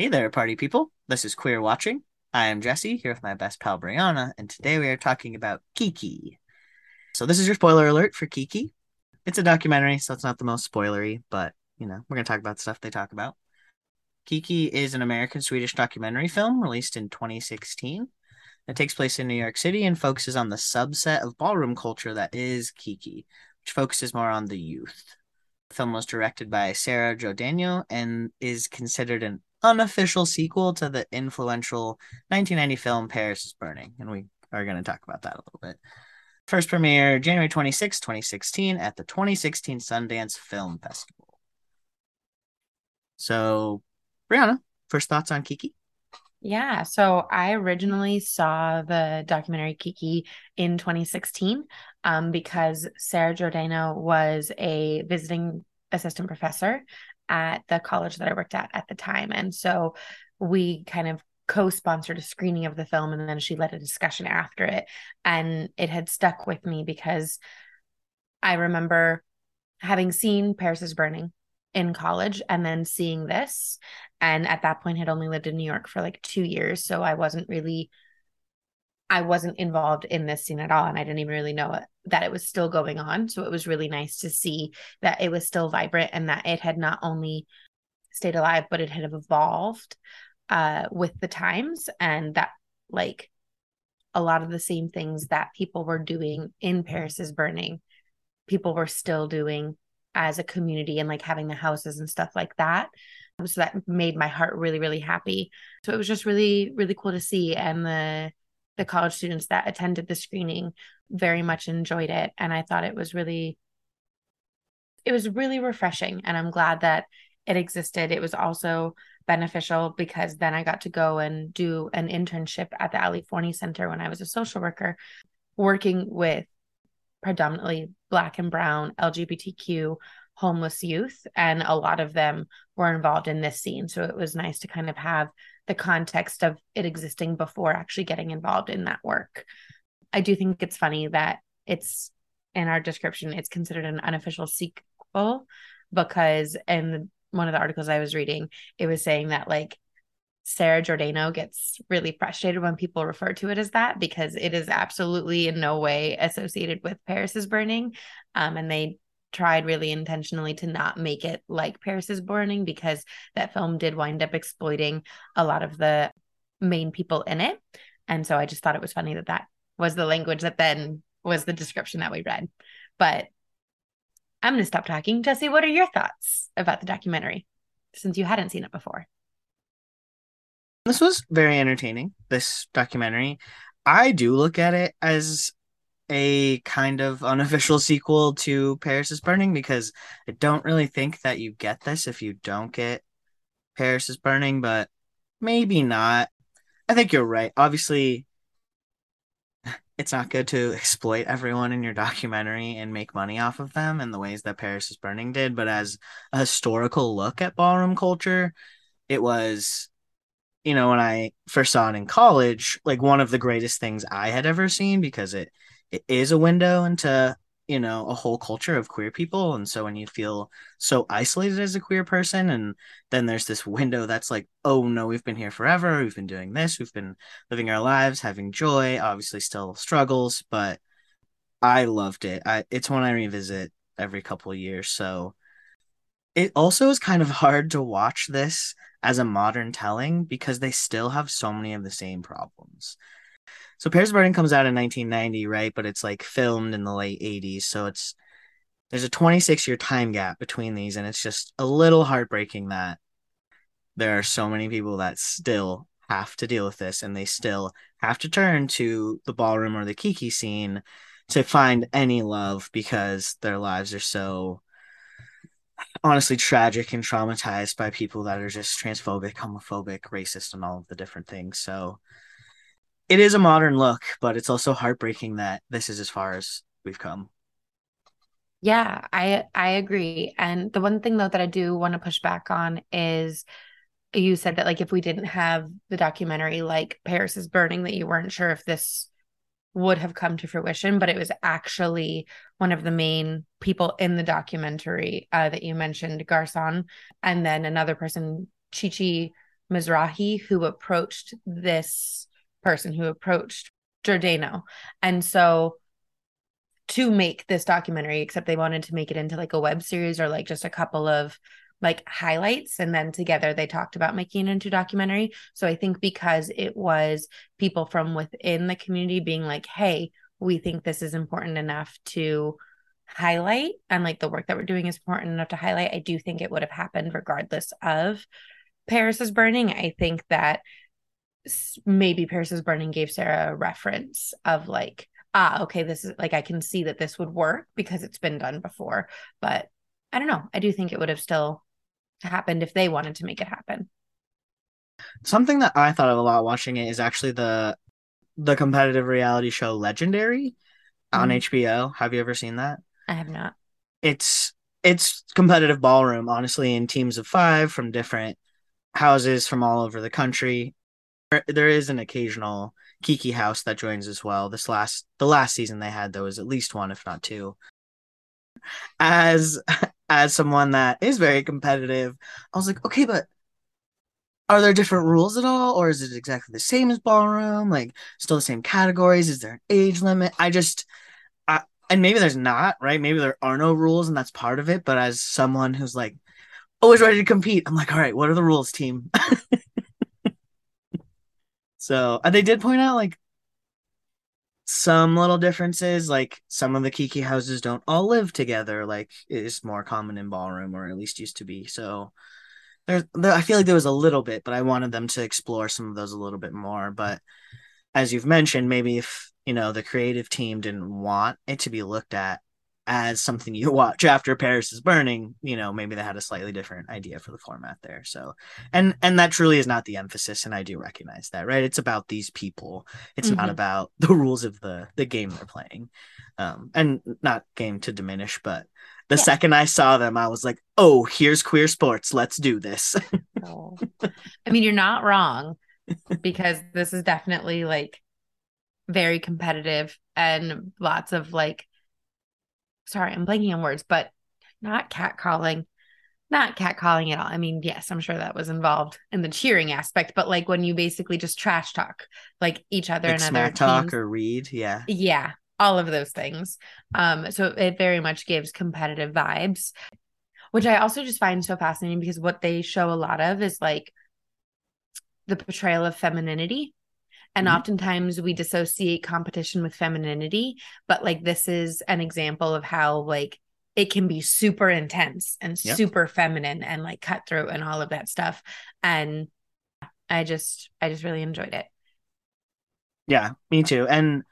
Hey there, party people. This is Queer Watching. I am Jesse, here with my best pal Brianna, and today we are talking about Kiki. So, this is your spoiler alert for Kiki. It's a documentary, so it's not the most spoilery, but you know, we're going to talk about stuff they talk about. Kiki is an American Swedish documentary film released in 2016. It takes place in New York City and focuses on the subset of ballroom culture that is Kiki, which focuses more on the youth. The film was directed by Sara Jordenö and is considered an unofficial sequel to the influential 1990 film Paris is Burning, and we are going to talk about that a little bit. First premiere January 26, 2016, at the 2016 Sundance Film Festival. So, Brianna, first thoughts on Kiki? Yeah, so I originally saw the documentary Kiki in 2016 um, because Sara Jordenö was a visiting assistant professor at the college that I worked at at the time. And so we kind of co-sponsored a screening of the film and then she led a discussion after it. And it had stuck with me because I remember having seen Paris is Burning in college and then seeing this. And at that point had only lived in New York for like 2 years. So I wasn't really I wasn't involved in this scene at all. And I didn't even really know it, that it was still going on. So it was really nice to see that it was still vibrant and that it had not only stayed alive, but it had evolved uh, with the times. And that, like, a lot of the same things that people were doing in Paris is Burning, people were still doing as a community and like having the houses and stuff like that. So that made my heart really, really happy. So it was just really, really cool to see. And the, the college students that attended the screening very much enjoyed it. And i thought it was really it was really refreshing. And i'm glad that it existed. It was also beneficial because then i got to go and do an internship at the ali forney center when i was a social worker working with predominantly black and brown lgbtq homeless youth and a lot of them were involved in this scene so it was nice to kind of have the context of it existing before actually getting involved in that work. I do think it's funny that it's in our description, it's considered an unofficial sequel because in one of the articles I was reading, it was saying that like Sara Jordenö gets really frustrated when people refer to it as that because it is absolutely in no way associated with Paris is burning. Um, and they tried really intentionally to not make it like Paris is Burning because that film did wind up exploiting a lot of the main people in it. And so I just thought it was funny that that was the language that then was the description that we read. But I'm going to stop talking. Jesse, what are your thoughts about the documentary since you hadn't seen it before? This was very entertaining, this documentary. I do look at it as a kind of unofficial sequel to Paris is Burning because I don't really think that you get this if you don't get Paris is Burning, but maybe not. I think you're right. Obviously, it's not good to exploit everyone in your documentary and make money off of them in the ways that Paris is Burning did, but as a historical look at ballroom culture, it was you know when I first saw it in college, like one of the greatest things I had ever seen because it it is a window into you know a whole culture of queer people. And so when you feel so isolated as a queer person and then there's this window that's like oh no we've been here forever. We've been doing this. We've been living our lives having joy obviously still struggles but i loved it. I, it's one i revisit every couple years. So it also is kind of hard to watch this as a modern telling because they still have so many of the same problems so Paris Burning comes out in 1990, right? But it's like filmed in the late 80s, so it's there's a 26 year time gap between these, and it's just a little heartbreaking that there are so many people that still have to deal with this, and they still have to turn to the ballroom or the kiki scene to find any love because their lives are so honestly tragic and traumatized by people that are just transphobic, homophobic, racist, and all of the different things. So it is a modern look, but it's also heartbreaking that this is as far as we've come. Yeah, I I agree. And the one thing though that I do want to push back on is you said that like if we didn't have the documentary like Paris is burning that you weren't sure if this would have come to fruition, but it was actually one of the main people in the documentary uh, that you mentioned, Garcon, and then another person, Chichi Mizrahi who approached this person who approached Jordenö. And so to make this documentary, except they wanted to make it into like a web series or like just a couple of like highlights and then together they talked about making it into a documentary so i think because it was people from within the community being like hey we think this is important enough to highlight and like the work that we're doing is important enough to highlight i do think it would have happened regardless of paris is burning i think that maybe is burning gave sarah a reference of like ah, okay, this is like I can see that this would work because it's been done before. But I don't know. I do think it would have still happened if they wanted to make it happen. Something that I thought of a lot watching it is actually the the competitive reality show Legendary mm-hmm. on HBO. Have you ever seen that? I have not. It's it's competitive ballroom, honestly, in teams of five from different houses from all over the country. There, is an occasional Kiki House that joins as well. This last the last season they had there was at least one, if not two. As as someone that is very competitive, I was like, okay, but are there different rules at all, or is it exactly the same as ballroom? Like, still the same categories? Is there an age limit? I just, I, and maybe there's not, right? Maybe there are no rules, and that's part of it. But as someone who's like always ready to compete, I'm like, all right, what are the rules, team? So uh, they did point out like some little differences, like some of the Kiki houses don't all live together, like is more common in ballroom, or at least used to be. So there's, there, I feel like there was a little bit, but I wanted them to explore some of those a little bit more. But as you've mentioned, maybe if you know the creative team didn't want it to be looked at as something you watch after Paris is burning, you know, maybe they had a slightly different idea for the format there. So, and and that truly is not the emphasis, and I do recognize that, right? It's about these people. It's mm-hmm. not about the rules of the the game they're playing, um, and not game to diminish, but the yeah. second I saw them, I was like, oh, here's queer sports. Let's do this. oh. I mean, you're not wrong because this is definitely like very competitive and lots of like sorry, I'm blanking on words, but not catcalling, not catcalling at all. I mean, yes, I'm sure that was involved in the cheering aspect, but like when you basically just trash talk like each other like and other talk teams, or read, yeah, yeah, all of those things. Um, so it very much gives competitive vibes, which I also just find so fascinating because what they show a lot of is like the portrayal of femininity and mm-hmm. oftentimes we dissociate competition with femininity but like this is an example of how like it can be super intense and yep. super feminine and like cutthroat and all of that stuff. And i just i just really enjoyed it. Yeah me too. And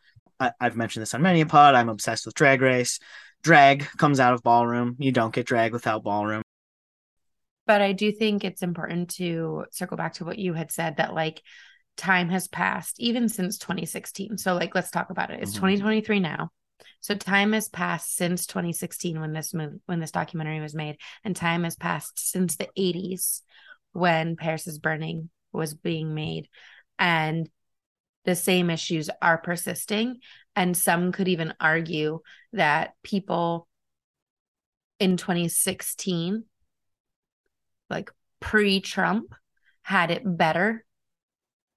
I, have mentioned this on many a pod. I'm obsessed with drag race. Drag comes out of ballroom. You don't get drag without ballroom. But i do think it's important to circle back to what you had said that like time has passed even since 2016 so like let's talk about it. It's mm-hmm. 2023 now. So time has passed since 2016 when this movie when this documentary was made and time has passed since the 80s when paris is burning was being made. And the same issues are persisting and some could even argue that people in 2016 like pre-trump had it better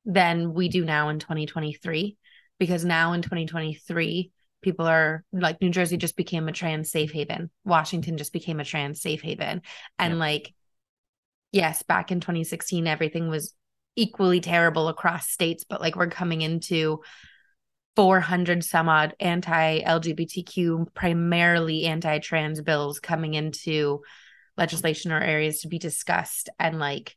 than we do now in 2023 because now in 2023 people are like New Jersey just became a trans safe haven. Washington just became a trans safe haven. And yeah. like yes, back in 2016 everything was equally terrible across states, but like we're coming into 400 some odd anti LGBTQ, primarily anti trans bills coming into legislation or areas to be discussed. And like,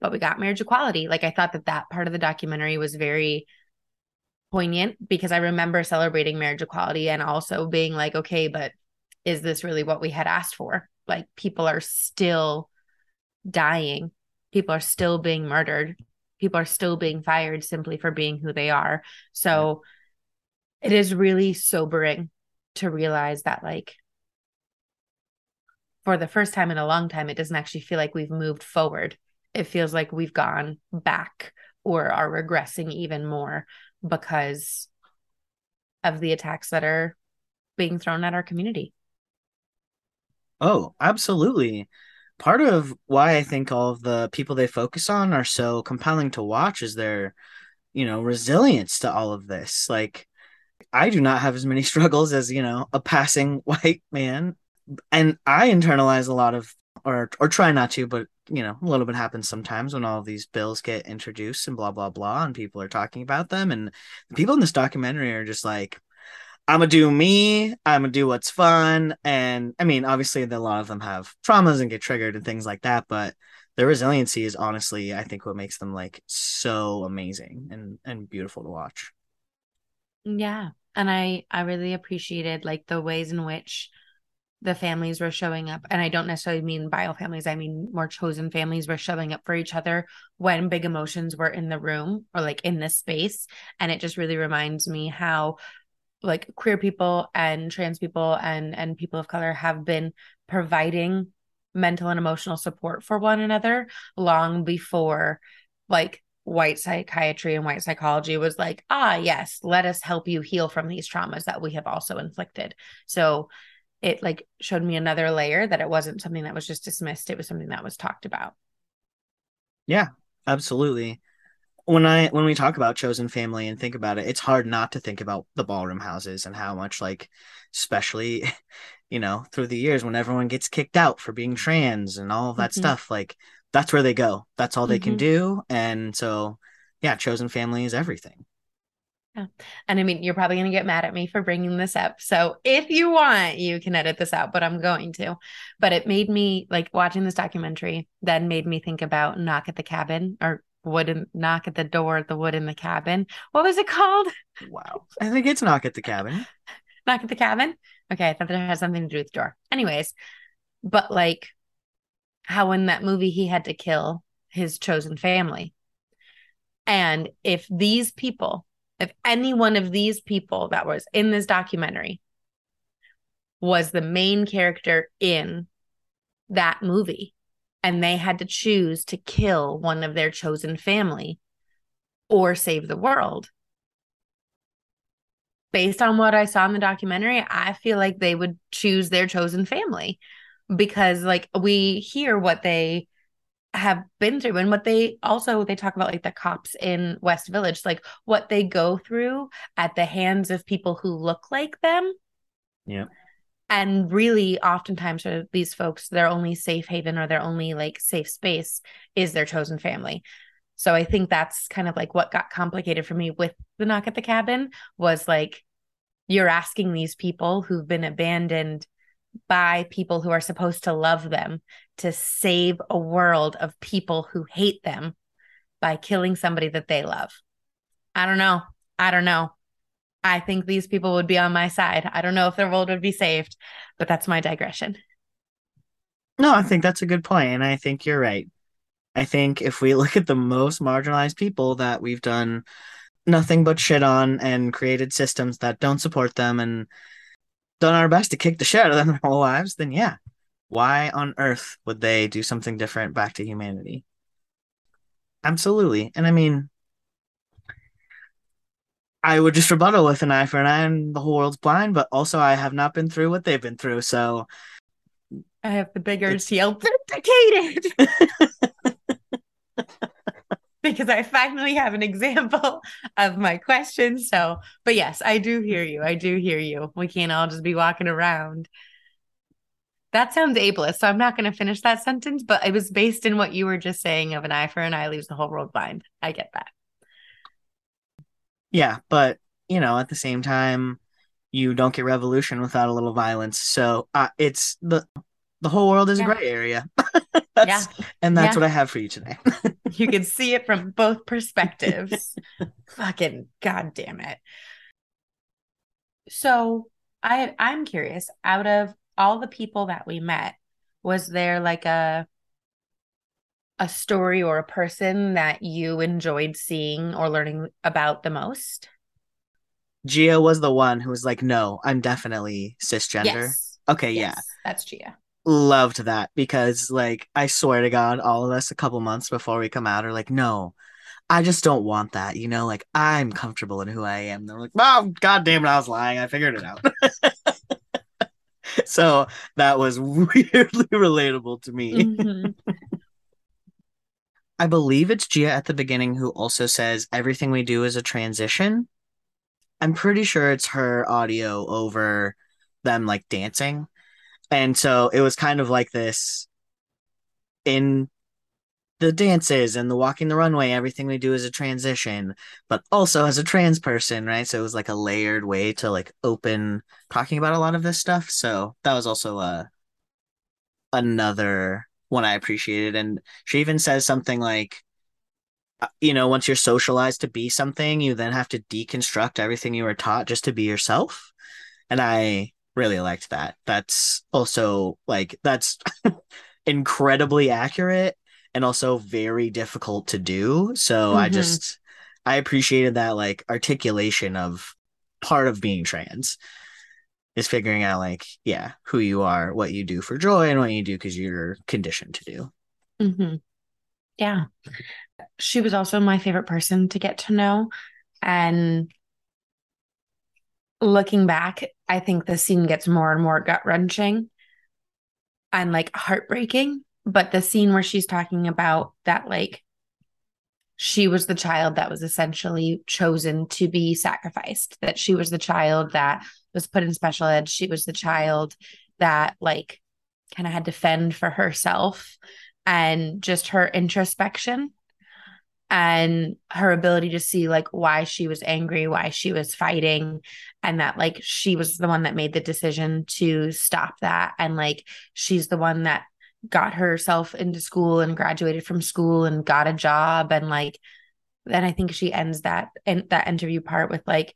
but we got marriage equality. Like I thought that that part of the documentary was very poignant because I remember celebrating marriage equality and also being like, okay, but is this really what we had asked for? Like people are still dying, people are still being murdered, people are still being fired simply for being who they are. So it is really sobering to realize that like for the first time in a long time, it doesn't actually feel like we've moved forward it feels like we've gone back or are regressing even more because of the attacks that are being thrown at our community. Oh, absolutely. part of why I think all of the people they focus on are so compelling to watch is their, you know, resilience to all of this. Like, I do not have as many struggles as, you know, a passing white man. And I internalize a lot of or or try not to, but you know, a little bit happens sometimes when all these bills get introduced and blah blah blah and people are talking about them and the people in this documentary are just like I'm gonna do me. I'm gonna do what's fun, and I mean, obviously, a lot of them have traumas and get triggered and things like that. But their resiliency is honestly, I think, what makes them like so amazing and and beautiful to watch. Yeah, and I I really appreciated like the ways in which the families were showing up and i don't necessarily mean bio families i mean more chosen families were showing up for each other when big emotions were in the room or like in this space. And it just really reminds me how like queer people and trans people and and people of color have been providing mental and emotional support for one another long before like white psychiatry and white psychology was like ah yes let us help you heal from these traumas that we have also inflicted. So it like showed me another layer that it wasn't something that was just dismissed. It was something that was talked about. Yeah absolutely. When I when we talk about chosen family and think about it, it's hard not to think about the ballroom houses and how much like especially you know through the years when everyone gets kicked out for being trans and all that mm-hmm. stuff like that's where they go. That's all they mm-hmm. can do. And so yeah chosen family is everything yeah. And I mean, you're probably going to get mad at me for bringing this up. So if you want, you can edit this out, but I'm going to. But it made me like watching this documentary, then made me think about Knock at the Cabin or wooden knock at the door, the wood in the cabin. What was it called? Wow. I think it's knock at the cabin. knock at the cabin. Okay, I thought that it had something to do with the door. Anyways, but like how in that movie he had to kill his chosen family. And if these people, if any one of these people that was in this documentary was the main character in that movie, and they had to choose to kill one of their chosen family or save the world. Based on what I saw in the documentary, I feel like they would choose their chosen family because like we hear what they have been through and what they also they talk about like the cops in West Village like what they go through at the hands of people who look like them. Yeah and really oftentimes for these folks their only safe haven or their only like safe space is their chosen family so i think that's kind of like what got complicated for me with the knock at the cabin was like you're asking these people who've been abandoned by people who are supposed to love them to save a world of people who hate them by killing somebody that they love i don't know i don't know I think these people would be on my side. I don't know if their world would be saved, but that's my digression. No, I think that's a good point, and I think you're right. I think if we look at the most marginalized people that we've done nothing but shit on and created systems that don't support them and done our best to kick the shit out of them their whole lives, then yeah, why on earth would they do something different back to humanity? Absolutely. And I mean, I would just rebuttal with an eye for an eye and the whole world's blind, but also I have not been through what they've been through. So I have the bigger seal vindicated. because I finally have an example of my question. So, but yes, I do hear you. I do hear you. We can't all just be walking around. That sounds ableist. So I'm not going to finish that sentence, but it was based in what you were just saying of an eye for an eye leaves the whole world blind. I get that. Yeah, but you know, at the same time, you don't get revolution without a little violence. So uh, it's the the whole world is yeah. a gray area. yeah. And that's yeah. what I have for you today. you can see it from both perspectives. Fucking god damn it. So I I'm curious, out of all the people that we met, was there like a a story or a person that you enjoyed seeing or learning about the most? Gia was the one who was like, "No, I'm definitely cisgender." Yes. Okay, yes, yeah, that's Gia. Loved that because, like, I swear to God, all of us a couple months before we come out are like, "No, I just don't want that." You know, like I'm comfortable in who I am. They're like, "Oh, God damn it, I was lying. I figured it out." so that was weirdly relatable to me. Mm-hmm. I believe it's Gia at the beginning who also says everything we do is a transition. I'm pretty sure it's her audio over them like dancing. And so it was kind of like this in the dances and the walking the runway, everything we do is a transition, but also as a trans person, right? So it was like a layered way to like open talking about a lot of this stuff. So that was also a uh, another one I appreciated. And she even says something like, uh, you know, once you're socialized to be something, you then have to deconstruct everything you were taught just to be yourself. And I really liked that. That's also like, that's incredibly accurate and also very difficult to do. So mm-hmm. I just I appreciated that like articulation of part of being trans is figuring out like yeah who you are, what you do for joy, and what you do because you're conditioned to do. Mm-hmm. Yeah, she was also my favorite person to get to know, and looking back, I think the scene gets more and more gut wrenching and like heartbreaking. But the scene where she's talking about that like she was the child that was essentially chosen to be sacrificed that she was the child that was put in special ed she was the child that like kind of had to fend for herself and just her introspection and her ability to see like why she was angry why she was fighting and that like she was the one that made the decision to stop that. And like she's the one that got herself into school and graduated from school and got a job. And like then I think she ends that and that interview part with like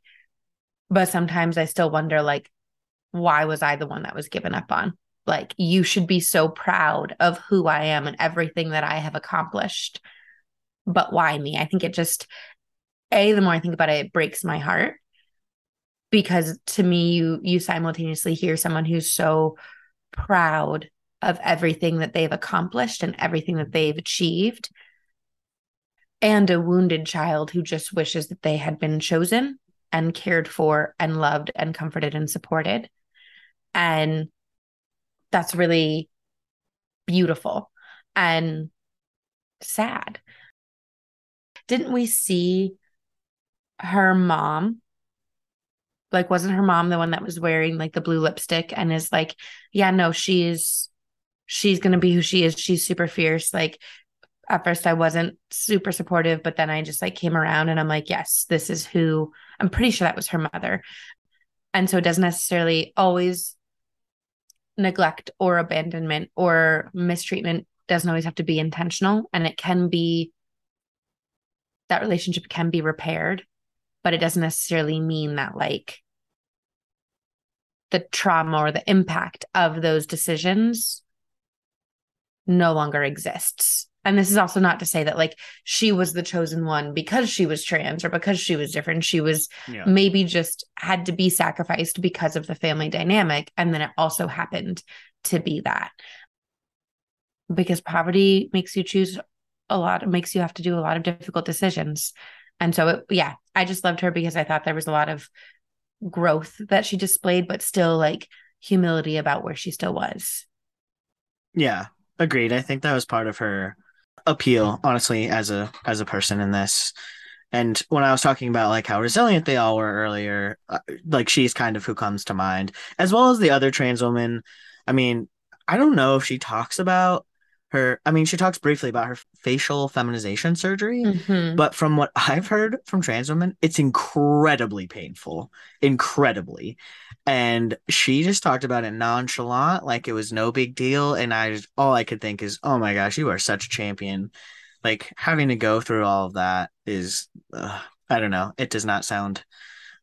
but sometimes I still wonder like why was I the one that was given up on? Like you should be so proud of who I am and everything that I have accomplished but why me I think it just a the more I think about it it breaks my heart because to me you you simultaneously hear someone who's so proud of everything that they've accomplished and everything that they've achieved, and a wounded child who just wishes that they had been chosen and cared for and loved and comforted and supported. And that's really beautiful and sad. Didn't we see her mom like wasn't her mom the one that was wearing like the blue lipstick and is like yeah no she's she's to be who she is. She's super fierce. Like at first I wasn't super supportive, but then I just like came around and I'm like, yes, this is who I'm pretty sure that was her mother. And so it doesn't necessarily always neglect or abandonment or mistreatment doesn't always have to be intentional and it can be that relationship can be repaired, but it doesn't necessarily mean that like the trauma or the impact of those decisions no longer exists. And this is also not to say that like she was the chosen one because she was trans or because she was different. She was yeah. maybe just had to be sacrificed because of the family dynamic. And then it also happened to be that. Because poverty makes you choose a lot, it makes you have to do a lot of difficult decisions. And so, it, yeah, I just loved her because I thought there was a lot of growth that she displayed, but still like humility about where she still was. Yeah, Agreed. I think that was part of her appeal, honestly, as a as a person in this. And when I was talking about like how resilient they all were earlier, uh, like she's kind of who comes to mind, as well as the other trans woman. I mean, I don't know if she talks about her i mean she talks briefly about her facial feminization surgery mm-hmm. but from what i've heard from trans women it's incredibly painful incredibly. And she just talked about it nonchalant like it was no big deal. And i just all i could think is oh my gosh you are such a champion. Like having to go through all of that is uh, i don't know. It does not sound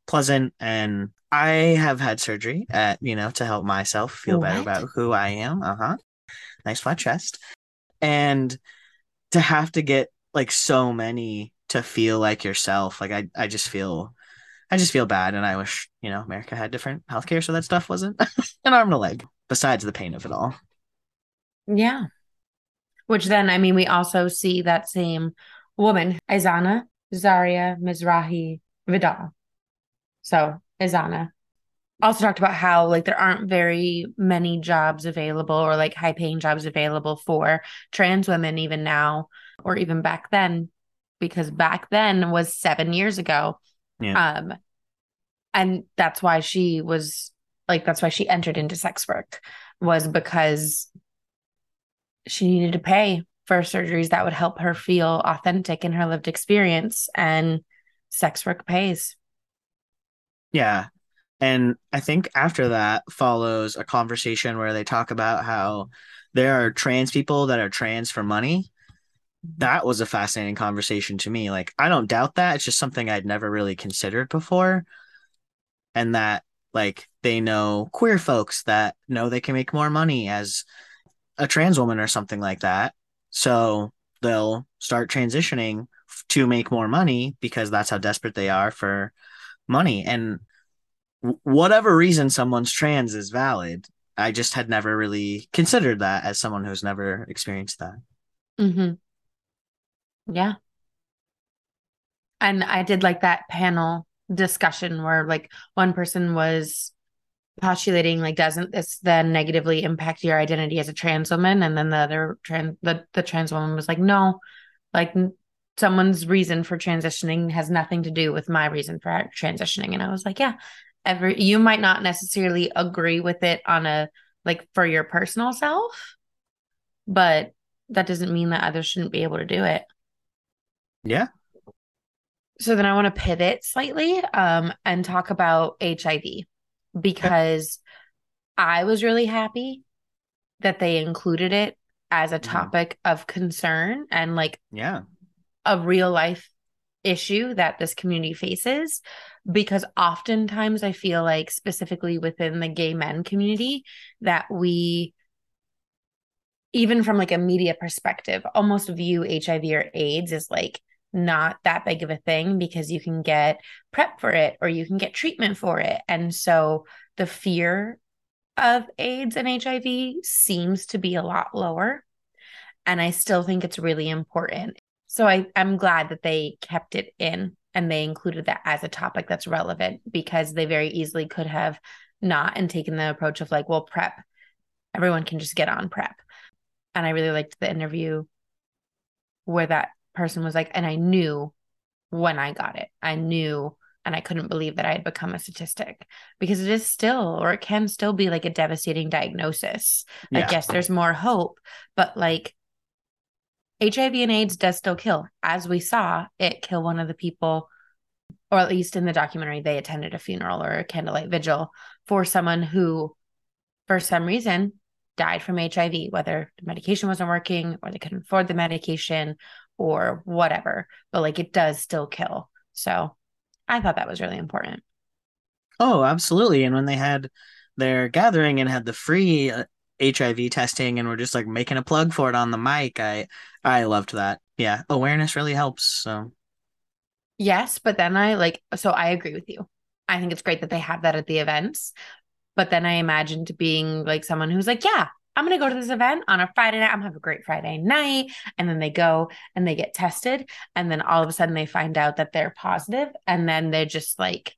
pleasant. And i have had surgery at you know to help myself feel what? better about who i am. Uh-huh nice flat chest. And to have to get like so many to feel like yourself like i i just feel i just feel bad. And i wish you know america had different healthcare so that stuff wasn't an arm and a leg besides the pain of it all. Yeah. Which then i mean we also see that same woman izana zaria mizrahi vidal. So izana also talked about how like there aren't very many jobs available or like high paying jobs available for trans women even now or even back then because back then was 7 years ago. Yeah. Um and that's why she was like that's why she entered into sex work was because she needed to pay for surgeries that would help her feel authentic in her lived experience and sex work pays. Yeah. And I think after that follows a conversation where they talk about how there are trans people that are trans for money. That was a fascinating conversation to me. Like, I don't doubt that. It's just something I'd never really considered before. And that, like, they know queer folks that know they can make more money as a trans woman or something like that. So they'll start transitioning to make more money because that's how desperate they are for money. And whatever reason someone's trans is valid. I just had never really considered that as someone who's never experienced that. Mm-hmm. Yeah. And I did like that panel discussion where like one person was postulating like doesn't this then negatively impact your identity as a trans woman and then the other trans the, the trans woman was like no like someone's reason for transitioning has nothing to do with my reason for transitioning and i was like yeah every you might not necessarily agree with it on a like for your personal self but that doesn't mean that others shouldn't be able to do it yeah so then i want to pivot slightly um and talk about hiv because i was really happy that they included it as a mm-hmm. topic mm. of concern and like yeah a real life issue that this community faces because oftentimes I feel like specifically within the gay men community that we even from like a media perspective almost view HIV or AIDS as like not that big of a thing because you can get prep for it or you can get treatment for it. And so the fear of AIDS and HIV seems to be a lot lower. And I still think it's really important so I, I'm glad that they kept it in and they included that as a topic that's relevant because they very easily could have not and taken the approach of like, well, prep, everyone can just get on prep. And I really liked the interview where that person was like, and I knew when I got it, I knew and I couldn't believe that I had become a statistic because it is still, or it can still be like a devastating diagnosis. Yeah. I guess there's more hope, but like HIV and AIDS does still kill. As we saw, it kill one of the people, or at least in the documentary, they attended a funeral or a candlelight vigil for someone who, for some reason, died from HIV, whether the medication wasn't working or they couldn't afford the medication or whatever. But like it does still kill. So I thought that was really important. Oh, absolutely. And when they had their gathering and had the free uh, HIV testing and we're just like making a plug for it on the mic. I I loved that. Yeah, awareness really helps. So Yes, but then I like so I agree with you. I think it's great that they have that at the events. But then I imagined being like someone who's like, yeah, I'm gonna go to this event on a Friday night. I'm gonna have a great Friday night. And then they go and they get tested. And then all of a sudden they find out that they're positive, And then they're just like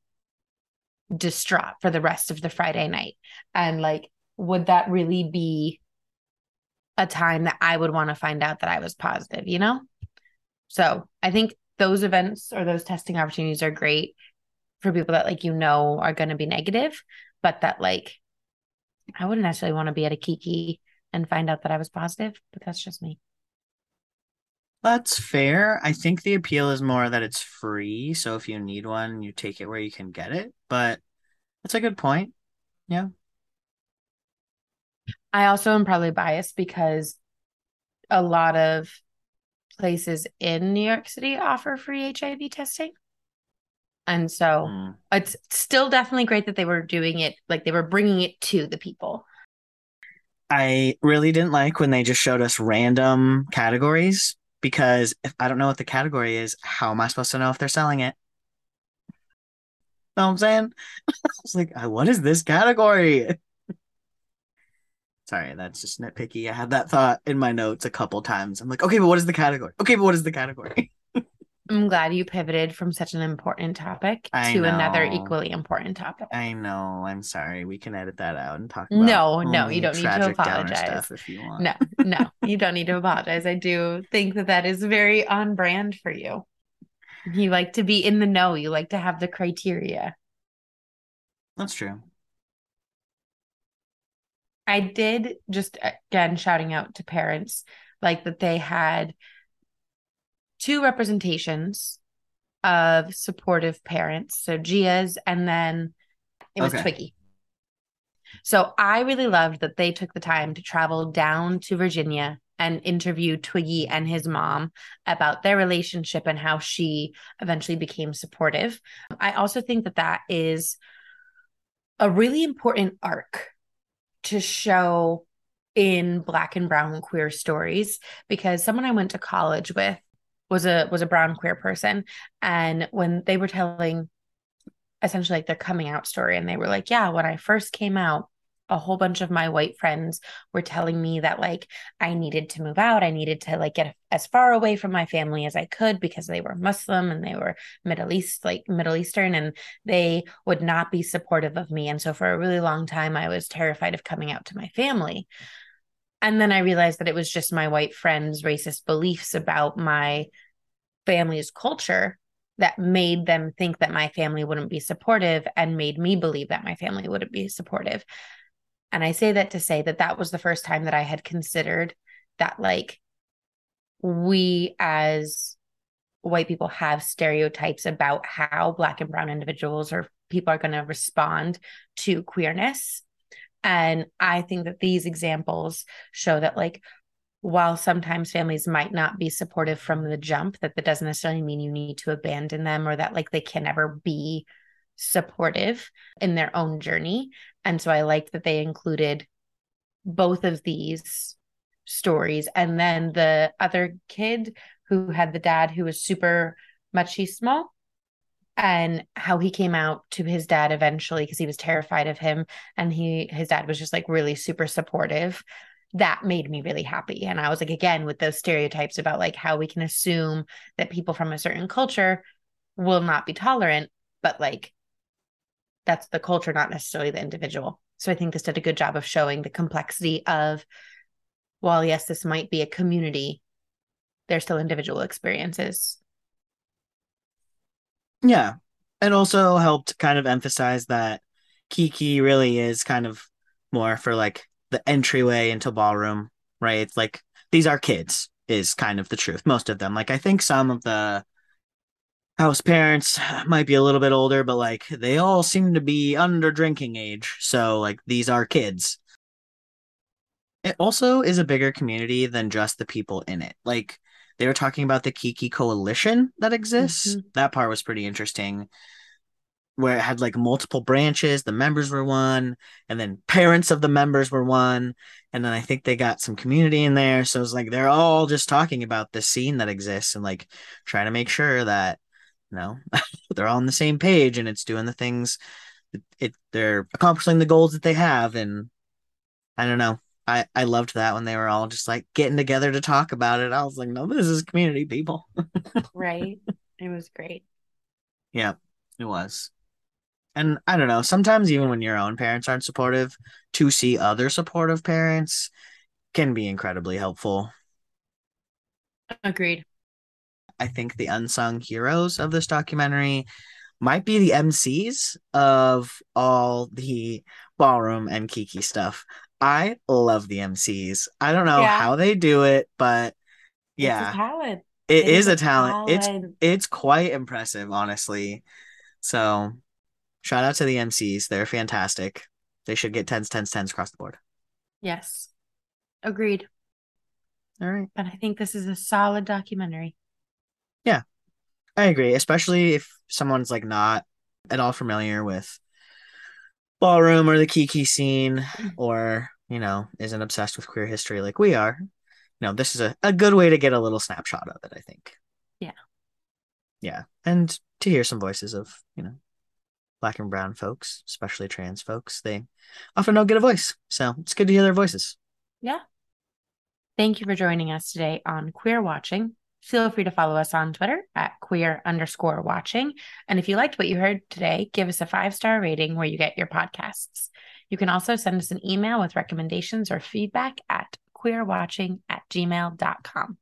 distraught for the rest of the Friday night. And like would that really be a time that I would want to find out that I was positive, you know? So I think those events or those testing opportunities are great for people that like you know are going to be negative, but that like I wouldn't necessarily want to be at a Kiki and find out that I was positive, but that's just me. That's fair. I think the appeal is more that it's free. So if you need one, you take it where you can get it. But that's a good point. Yeah. I also am probably biased because a lot of places in New York City offer free HIV testing. And so mm. it's still definitely great that they were doing it, like they were bringing it to the people. I really didn't like when they just showed us random categories because if I don't know what the category is, how am I supposed to know if they're selling it? Know what I'm saying? I was like, what is this category? Sorry, that's just nitpicky. I had that thought in my notes a couple times. I'm like, okay, but what is the category? Okay, but what is the category? I'm glad you pivoted from such an important topic I to another equally important topic. I know. I'm sorry. We can edit that out and talk about No, no, you don't need to apologize. if you want. No, no, you don't need to apologize. I do think that that is very on brand for you. You like to be in the know, you like to have the criteria. That's true. I did just again shouting out to parents like that they had two representations of supportive parents. So Gia's and then it was Okay. Twiggy. So I really loved that they took the time to travel down to Virginia and interview Twiggy and his mom about their relationship and how she eventually became supportive. I also think that that is a really important arc to show in black and brown queer stories because someone I went to college with was a was a brown queer person. And when they were telling essentially like their coming out story and they were like yeah when I first came out a whole bunch of my white friends were telling me that like I needed to move out. I needed to like get as far away from my family as I could because they were Muslim and they were Middle East like Middle Eastern and they would not be supportive of me. And so for a really long time I was terrified of coming out to my family. And then I realized that it was just my white friends' racist beliefs about my family's culture that made them think that my family wouldn't be supportive and made me believe that my family wouldn't be supportive. And I say that to say that that was the first time that I had considered that, like, we as white people have stereotypes about how Black and Brown individuals or people are going to respond to queerness. And I think that these examples show that, like, while sometimes families might not be supportive from the jump, that that doesn't necessarily mean you need to abandon them or that, like, they can never be supportive in their own journey. And so I like that they included both of these stories. And then the other kid who had the dad who was super machismo and how he came out to his dad eventually because he was terrified of him and he his dad was just like really super supportive that made me really happy and i was like again with those stereotypes about like how we can assume that people from a certain culture will not be tolerant but like that's the culture not necessarily the individual so i think this did a good job of showing the complexity of while yes this might be a community they're still individual experiences Yeah. It also helped kind of emphasize that Kiki really is kind of more for like the entryway into ballroom, right? Like these are kids is kind of the truth. Most of them. Like I think some of the house parents might be a little bit older, but like they all seem to be under drinking age. So like these are kids. It also is a bigger community than just the people in it. Like they were talking about the Kiki coalition that exists. Mhm. That part was pretty interesting. Where it had like multiple branches, the members were one, and then parents of the members were one, and then I think they got some community in there. So it's like they're all just talking about the scene that exists and like trying to make sure that know they're all on the same page and it's doing the things it they're accomplishing the goals that they have and I don't know. I I loved that when they were all just like getting together to talk about it. I was like, no, this is community people. right it was great Yeah, it was. And I don't know, sometimes even when your own parents aren't supportive, to see other supportive parents can be incredibly helpful. agreed I think the unsung heroes of this documentary might be the MCs of all the ballroom and Kiki stuff. I love the MCs. I don't know Yeah. how they do it, but it's a yeah, talent it It is a talent. It's it's quite impressive, honestly. So shout out to the MCs. They're fantastic. They should get tens, tens, tens across the board. yes agreed All right. but i think this is a solid documentary I agree, especially if someone's like not at all familiar with ballroom or the Kiki scene mm. or, you know, isn't obsessed with queer history like we are. You know, this is a, a good way to get a little snapshot of it, I think. Yeah. Yeah. And to hear some voices of, you know, black and brown folks, especially trans folks, they often don't get a voice. So it's good to hear their voices. yeah thank you for joining us today on queer watching Feel free to follow us on Twitter at queer underscore watching. And if you liked what you heard today, give us a five star rating where you get your podcasts. You can also send us an email with recommendations or feedback at queerwatching at gmail.com.